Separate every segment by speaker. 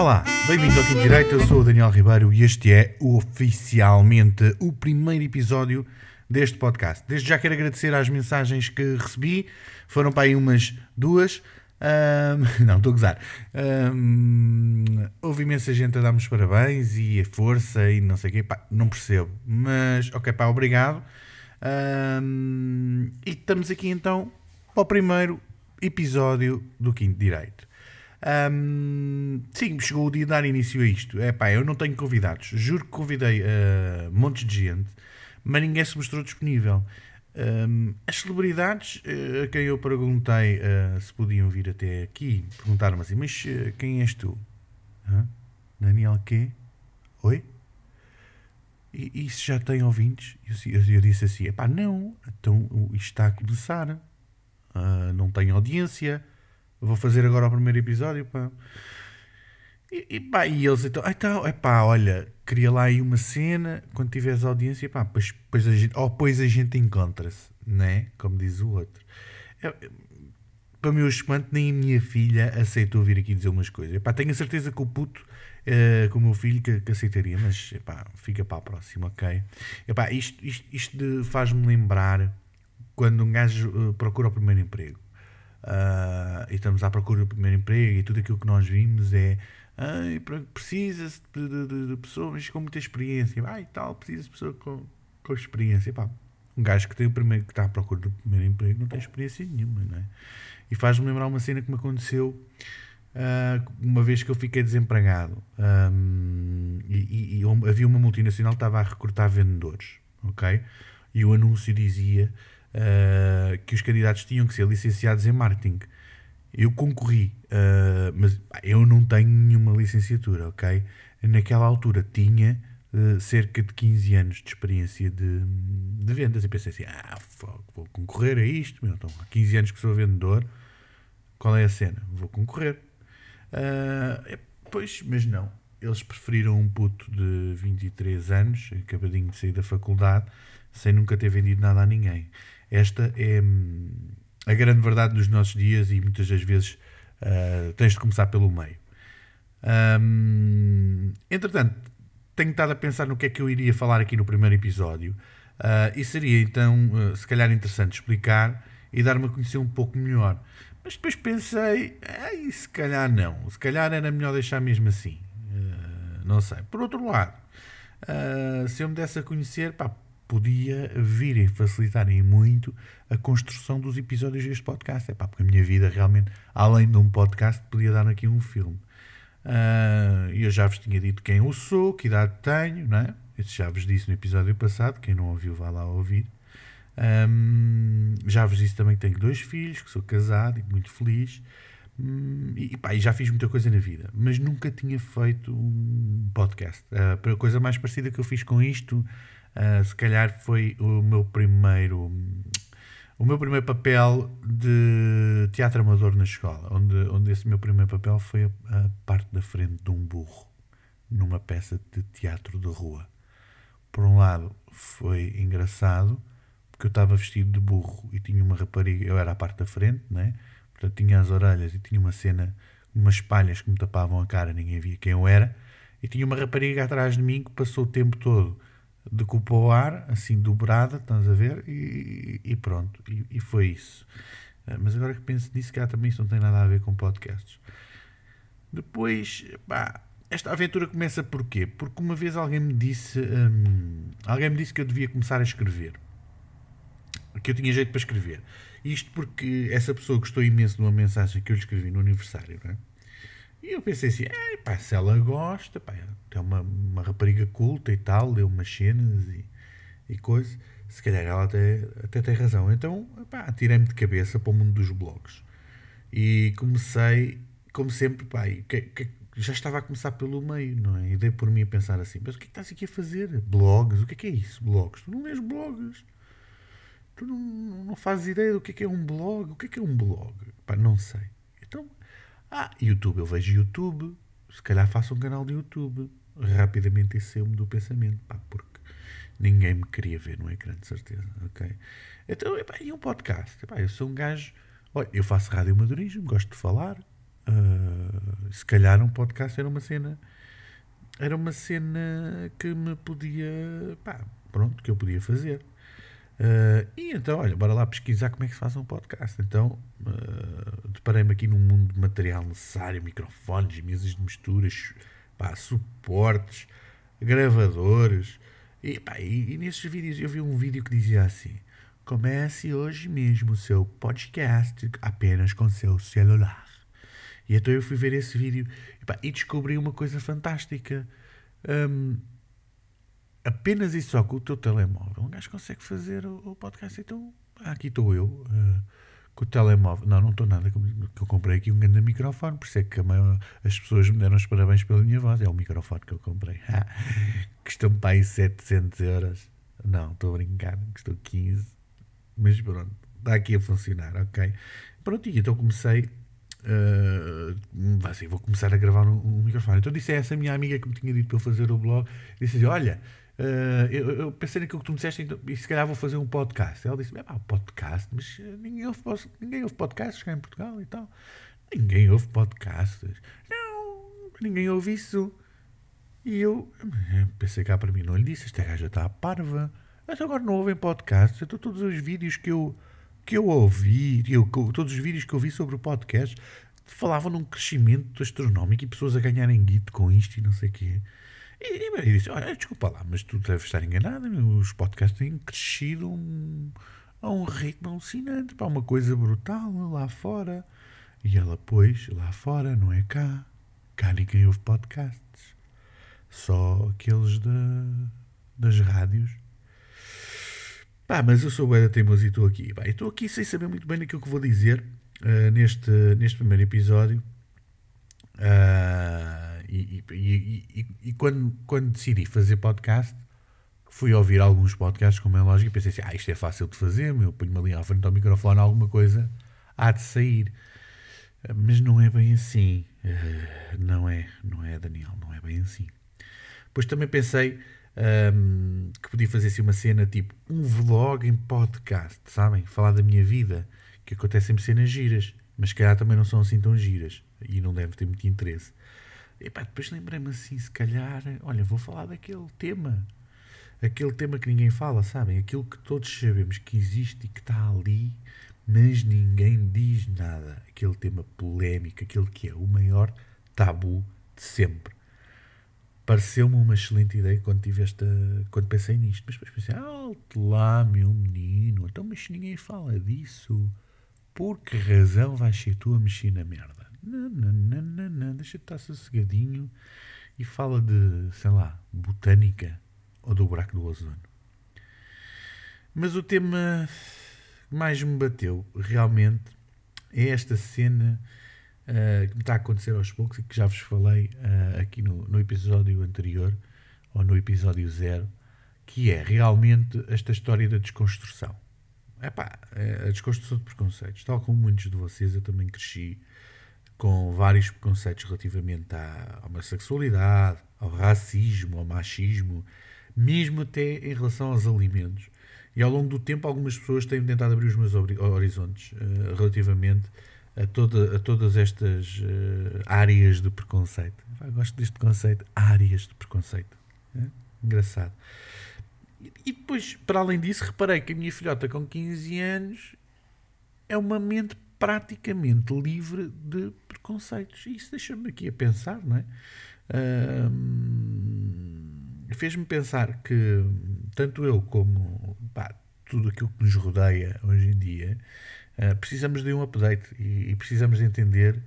Speaker 1: Olá, bem-vindo ao Quinto Direito, eu sou o Daniel Ribeiro e este é oficialmente o primeiro episódio deste podcast. Desde já quero agradecer às mensagens que recebi, foram para aí umas duas. Ahm, não, estou a gozar. Ahm, houve imensa gente a dar-me os parabéns e a força e não sei o quê. Pá, não percebo. Mas, ok, pá, obrigado. Ahm, e estamos aqui então para o primeiro episódio do Quinto Direito. Ahm, sim, chegou o dia de dar início a isto. É pá, eu não tenho convidados. Juro que convidei uh, montes de gente, mas ninguém se mostrou disponível. Um, as celebridades uh, a quem eu perguntei uh, se podiam vir até aqui perguntaram-me assim: Mas uh, quem és tu? Hã? Daniel quê? Oi? E isso já tem ouvintes? Eu, eu, eu disse assim: Epá, não, então isto está a começar, não tem audiência. Vou fazer agora o primeiro episódio. Pá. E, e, pá, e eles então, então, epá, olha, queria lá aí uma cena, quando tiveres audiência, pá, pois, pois a gente, ou pois a gente encontra-se, né? Como diz o outro. É, para o meu espanto, nem a minha filha aceitou vir aqui dizer umas coisas. Epá, tenho a certeza que o puto, uh, com o meu filho, que, que, aceitaria, mas epá, fica para a próxima, ok? Epá, isto isto, isto faz-me lembrar quando um gajo uh, procura o primeiro emprego. Uh, e estamos à procura do primeiro emprego e tudo aquilo que nós vimos é Ai, precisa-se de, de, de, pessoas com muita experiência. Ai, tal, precisa de pessoas com, com experiência. Pá, um gajo que, tem o primeiro, que está à procura do primeiro emprego não tem experiência nenhuma, não é? E faz-me lembrar uma cena que me aconteceu uh, uma vez que eu fiquei desempregado. Um, e, e, e, havia uma multinacional que estava a recrutar vendedores, ok? E o anúncio dizia uh, que os candidatos tinham que ser licenciados em marketing. Eu concorri, uh, mas eu não tenho nenhuma licenciatura, ok? Naquela altura tinha uh, cerca de 15 anos de experiência de, de vendas e pensei assim: ah, vou concorrer a isto, meu, então, há 15 anos que sou vendedor, qual é a cena? Vou concorrer. Uh, pois, mas não. Eles preferiram um puto de 23 anos, acabadinho de sair da faculdade, sem nunca ter vendido nada a ninguém. Esta é hum, a grande verdade dos nossos dias e muitas das vezes uh, tens de começar pelo meio. Um, entretanto, tenho estado a pensar no que é que eu iria falar aqui no primeiro episódio uh, e seria então, uh, se calhar, interessante explicar e dar-me a conhecer um pouco melhor. Mas depois pensei, ai, se calhar não, se calhar era melhor deixar mesmo assim. não sei. Por outro lado, se eu me desse a conhecer, pá, podia vir e facilitar em muito a construção dos episódios deste podcast. É pá, porque a minha vida realmente, além de um podcast, podia dar aqui um filme. Uh, eu já vos tinha dito quem eu sou, que idade tenho, não é? Isso já vos disse no episódio passado. Quem não ouviu, vá lá ouvir. Um, já vos disse também que tenho dois filhos, que sou casado e muito feliz. Um, e, pá, e já fiz muita coisa na vida, mas nunca tinha feito um podcast. Uh, a coisa mais parecida que eu fiz com isto Uh, se calhar foi o meu primeiro o meu primeiro papel de teatro amador na escola, onde, onde esse meu primeiro papel foi a, a parte da frente de um burro numa peça de teatro de rua. Por um lado foi engraçado, porque eu estava vestido de burro e tinha uma rapariga, eu era a parte da frente, né? portanto tinha as orelhas e tinha uma cena, umas palhas que me tapavam a cara, ninguém via quem eu era, e tinha uma rapariga atrás de mim que passou o tempo todo de culpa ao ar, assim dobrada, estás a ver? E, e pronto, e, e, foi isso. Eh, mas agora que penso nisso, cá também isso não tem nada a ver com podcasts. Depois, pá, esta aventura começa por quê? Porque uma vez alguém me disse, hum, alguém me disse que eu devia começar a escrever. Que eu tinha jeito para escrever. Isto porque essa pessoa gostou imenso de uma mensagem que eu lhe escrevi no aniversário, não é? E eu pensei assim, é, pá, se ela gosta, pá, é uma, uma rapariga culta e tal, leu umas cenas e, e coisa, se calhar ela até, até tem razão. Então, pá, tirei-me de cabeça para o mundo dos blogs. E comecei, como sempre, pá, que, que, já estava a começar pelo meio, não é? E dei por mim a pensar assim, mas o que é que estás aqui a fazer? Blogs? O que é que é isso? Blogs? Tu não lês blogs? Tu não, não fazes ideia do que é que é um blog? O que é que é um blog? Pá, não sei. Então, ah, YouTube, eu vejo YouTube, se calhar faço um canal de YouTube. Rapidamente isso saiu-me do pensamento, pá, porque ninguém me queria ver no ecrã, de certeza, ok? Então, epá, e um podcast? Epá, eu sou um gajo, olha, eu faço rádio madurismo, gosto de falar, uh, se calhar um podcast era uma cena era uma cena que me podia pá, pronto, que eu podia fazer uh, e então, olha, bora lá pesquisar como é que se faz um podcast. Então uh, deparei-me aqui num mundo de material necessário microfones, mesas de misturas pá, suportes gravadores. E, pá, e, e nesses vídeos eu vi um vídeo que dizia assim comece hoje mesmo o seu podcast apenas com seu celular. E então eu fui ver esse vídeo e, pá, e descobri uma coisa fantástica. Um, apenas e só com o teu telemóvel, um gajo consegue fazer o, o podcast. Então, aqui estou eu, uh, com o telemóvel. Não, não estou nada, que eu comprei aqui um grande microfone, por isso é que maior, as pessoas me deram os parabéns pela minha voz. É o microfone que eu comprei. Custou-me para aí 700 euros. Não, estou a brincar, custou 15. Mas pronto, está aqui a funcionar, ok? Pronto, e então comecei Uh, assim, vou começar a gravar um, um, microfone. Então disse a essa minha amiga que me tinha dito para eu fazer o blog, disse assim, olha, uh, eu, eu, pensei naquilo que tu me disseste então, e se calhar vou fazer um podcast. Ela disse, ah, podcast, mas ninguém ouve, ninguém ouve podcasts cá em Portugal e tal. Ninguém ouve podcasts. Não, ninguém ouve isso. E eu pensei cá para mim, não lhe disse, esta gaja está parva. Mas agora não ouvem podcasts. Então todos os vídeos que eu que eu ouvi, eu, todos os vídeos que eu vi sobre o podcast falavam num crescimento astronómico e pessoas a ganharem guito com isto e não sei o quê. E, e eu disse: Olha, desculpa lá, mas tu deves estar enganado. Os podcasts têm crescido um, a um ritmo alucinante, para uma coisa brutal lá fora. E ela, pois, lá fora, não é cá. Cá ninguém ouve podcasts. Só aqueles de, das rádios Pá, mas eu sou o da teimoso e estou aqui. Pá, estou aqui sem saber muito bem aquilo que vou dizer uh, neste, neste primeiro episódio. E, e, e, quando, quando decidi fazer podcast, fui ouvir alguns podcasts, como é lógico, e pensei assim: ah, isto é fácil de fazer, meu, ponho-me ali à frente ao microfone, alguma coisa há de sair. Uh, mas não é bem assim. não é, não é, Daniel, não é bem assim. Depois também pensei um, que podia fazer assim uma cena tipo um vlog em podcast, sabem? Falar da minha vida, que acontecem sempre cenas giras, mas que calhar também não são assim tão giras e não deve ter muito interesse. E pá, depois lembrei-me assim, se calhar, olha, vou falar daquele tema, aquele tema que ninguém fala, sabem? Aquilo que todos sabemos que existe e que está ali, mas ninguém diz nada. Aquele tema polémico, aquele que é o maior tabu de sempre pareceu-me uma excelente ideia quando tive esta, quando pensei nisto. Mas depois pensei, alto lá, meu menino, então mas ninguém fala disso. Por que razão vais ser tu a mexer na merda? Não. deixa-te estar sossegadinho e fala de, sei lá, botânica ou do buraco do ozono. Mas o tema que mais me bateu realmente é esta cena uh, que me está a acontecer aos poucos e que já vos falei uh, aqui no, no episódio anterior, ou no episódio zero, que é realmente esta história da desconstrução. Epá, é a desconstrução de preconceitos. Tal como muitos de vocês, eu também cresci com vários preconceitos relativamente à homossexualidade, ao racismo, ao machismo, mesmo até em relação aos alimentos. E ao longo do tempo, algumas pessoas têm tentado abrir os meus horizontes uh, relativamente a, toda, a todas estas uh, áreas de preconceito. Eu gosto deste conceito, áreas de preconceito. É? Engraçado. E, depois, para além disso, reparei que a minha filhota com 15 anos é uma mente praticamente livre de preconceitos. E isso deixa-me aqui a pensar, não é? Fez-me pensar que tanto eu como pá, tudo aquilo que nos rodeia hoje em dia eh, precisamos de um update e, e precisamos de entender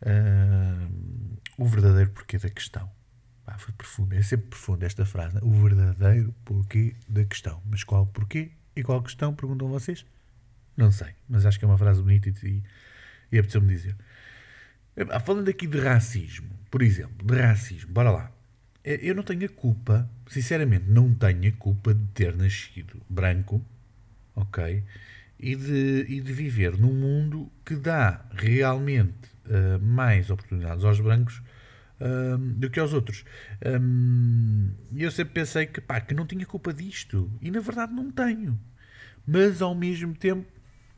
Speaker 1: uh, o verdadeiro porquê da questão. Ah, foi profundo, é sempre profundo esta frase, né? o verdadeiro porquê da questão. Mas qual porquê e qual questão, perguntam vocês? Não sei, mas acho que é uma frase bonita e, e apeteceu-me dizer. Eh, falando aqui de racismo, por exemplo, de racismo, bora lá. Eu não tenho a culpa, sinceramente, não tenho a culpa de ter nascido branco, ok? e de, e de viver num mundo que dá realmente uh, mais oportunidades aos brancos uh, do que aos outros. Um, eu sempre pensei que, pá, que não tinha culpa disto. E na verdade não tenho. Mas ao mesmo tempo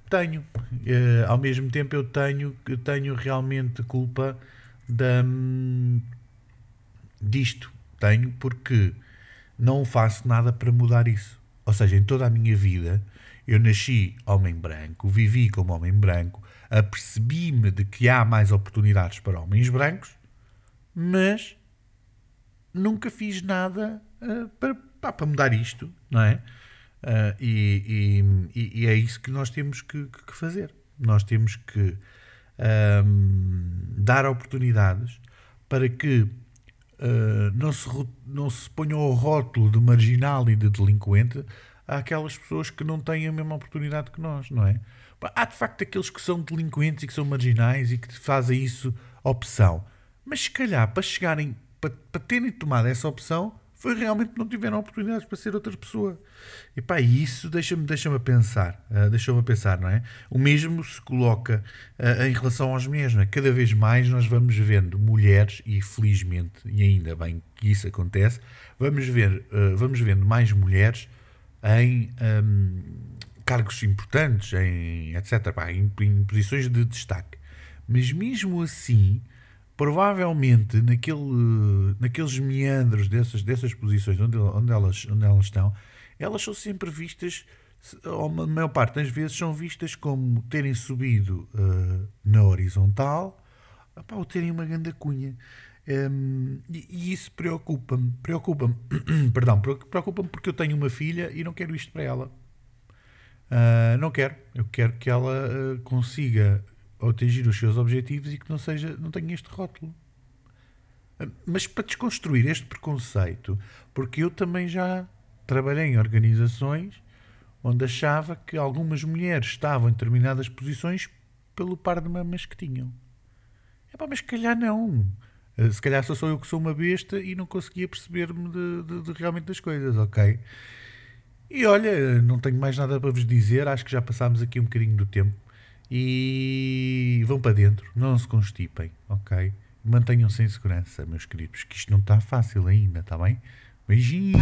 Speaker 1: tenho. Uh, ao mesmo tempo, eu tenho, eu tenho realmente culpa da, hum, disto. Tenho porque não faço nada para mudar isso. Ou seja, em toda a minha vida, eu nasci homem branco, vivi como homem branco, apercebi-me de que há mais oportunidades para homens brancos, mas nunca fiz nada uh, para, pá, para mudar isto, não é? Uh, e, e, e, é isso que nós temos que, que fazer. Nós temos que um, dar oportunidades para que uh, não, se, não se ponha o rótulo de marginal e de delinquente àquelas pessoas que não têm a mesma oportunidade que nós, não é? Há de facto aqueles que são delinquentes e que são marginais e que fazem isso opção. Mas se calhar para chegarem, para, para terem tomado essa opção, foi realmente não tiveram oportunidades para ser outra pessoa. E pá, isso deixa-me deixa a pensar, uh, deixa-me pensar, não é? O mesmo se coloca uh, em relação aos mulheres, não é? Cada vez mais nós vamos vendo mulheres, e felizmente, e ainda bem que isso acontece, vamos, ver, uh, vamos vendo mais mulheres em um, cargos importantes, em etc., pá, em, em posições de destaque. Mas mesmo assim, provavelmente naquele, naqueles meandros dessas, dessas posições onde, onde, elas, onde elas estão, elas são sempre vistas, ou a maior parte das vezes, são vistas como terem subido uh, na horizontal ou terem uma grande cunha. Um, e, e, isso preocupa-me, preocupa-me, perdão, preocupa-me porque eu tenho uma filha e não quero isto para ela. Uh, não quero, eu quero que ela uh, consiga atingir os seus objetivos e que não, seja, não tenha este rótulo. Mas para desconstruir este preconceito, porque eu também já trabalhei em organizações onde achava que algumas mulheres estavam em determinadas posições pelo par de mamas que tinham. É pá, mas se calhar não. Eh, se calhar só sou eu que sou uma besta e não conseguia perceber-me de, de, de realmente das coisas, ok? E olha, não tenho mais nada para vos dizer, acho que já passámos aqui um bocadinho do tempo e vão para dentro, não se constipem, ok? Mantenham-se em segurança, meus queridos, que isto não está fácil ainda, está bem? Beijinhos!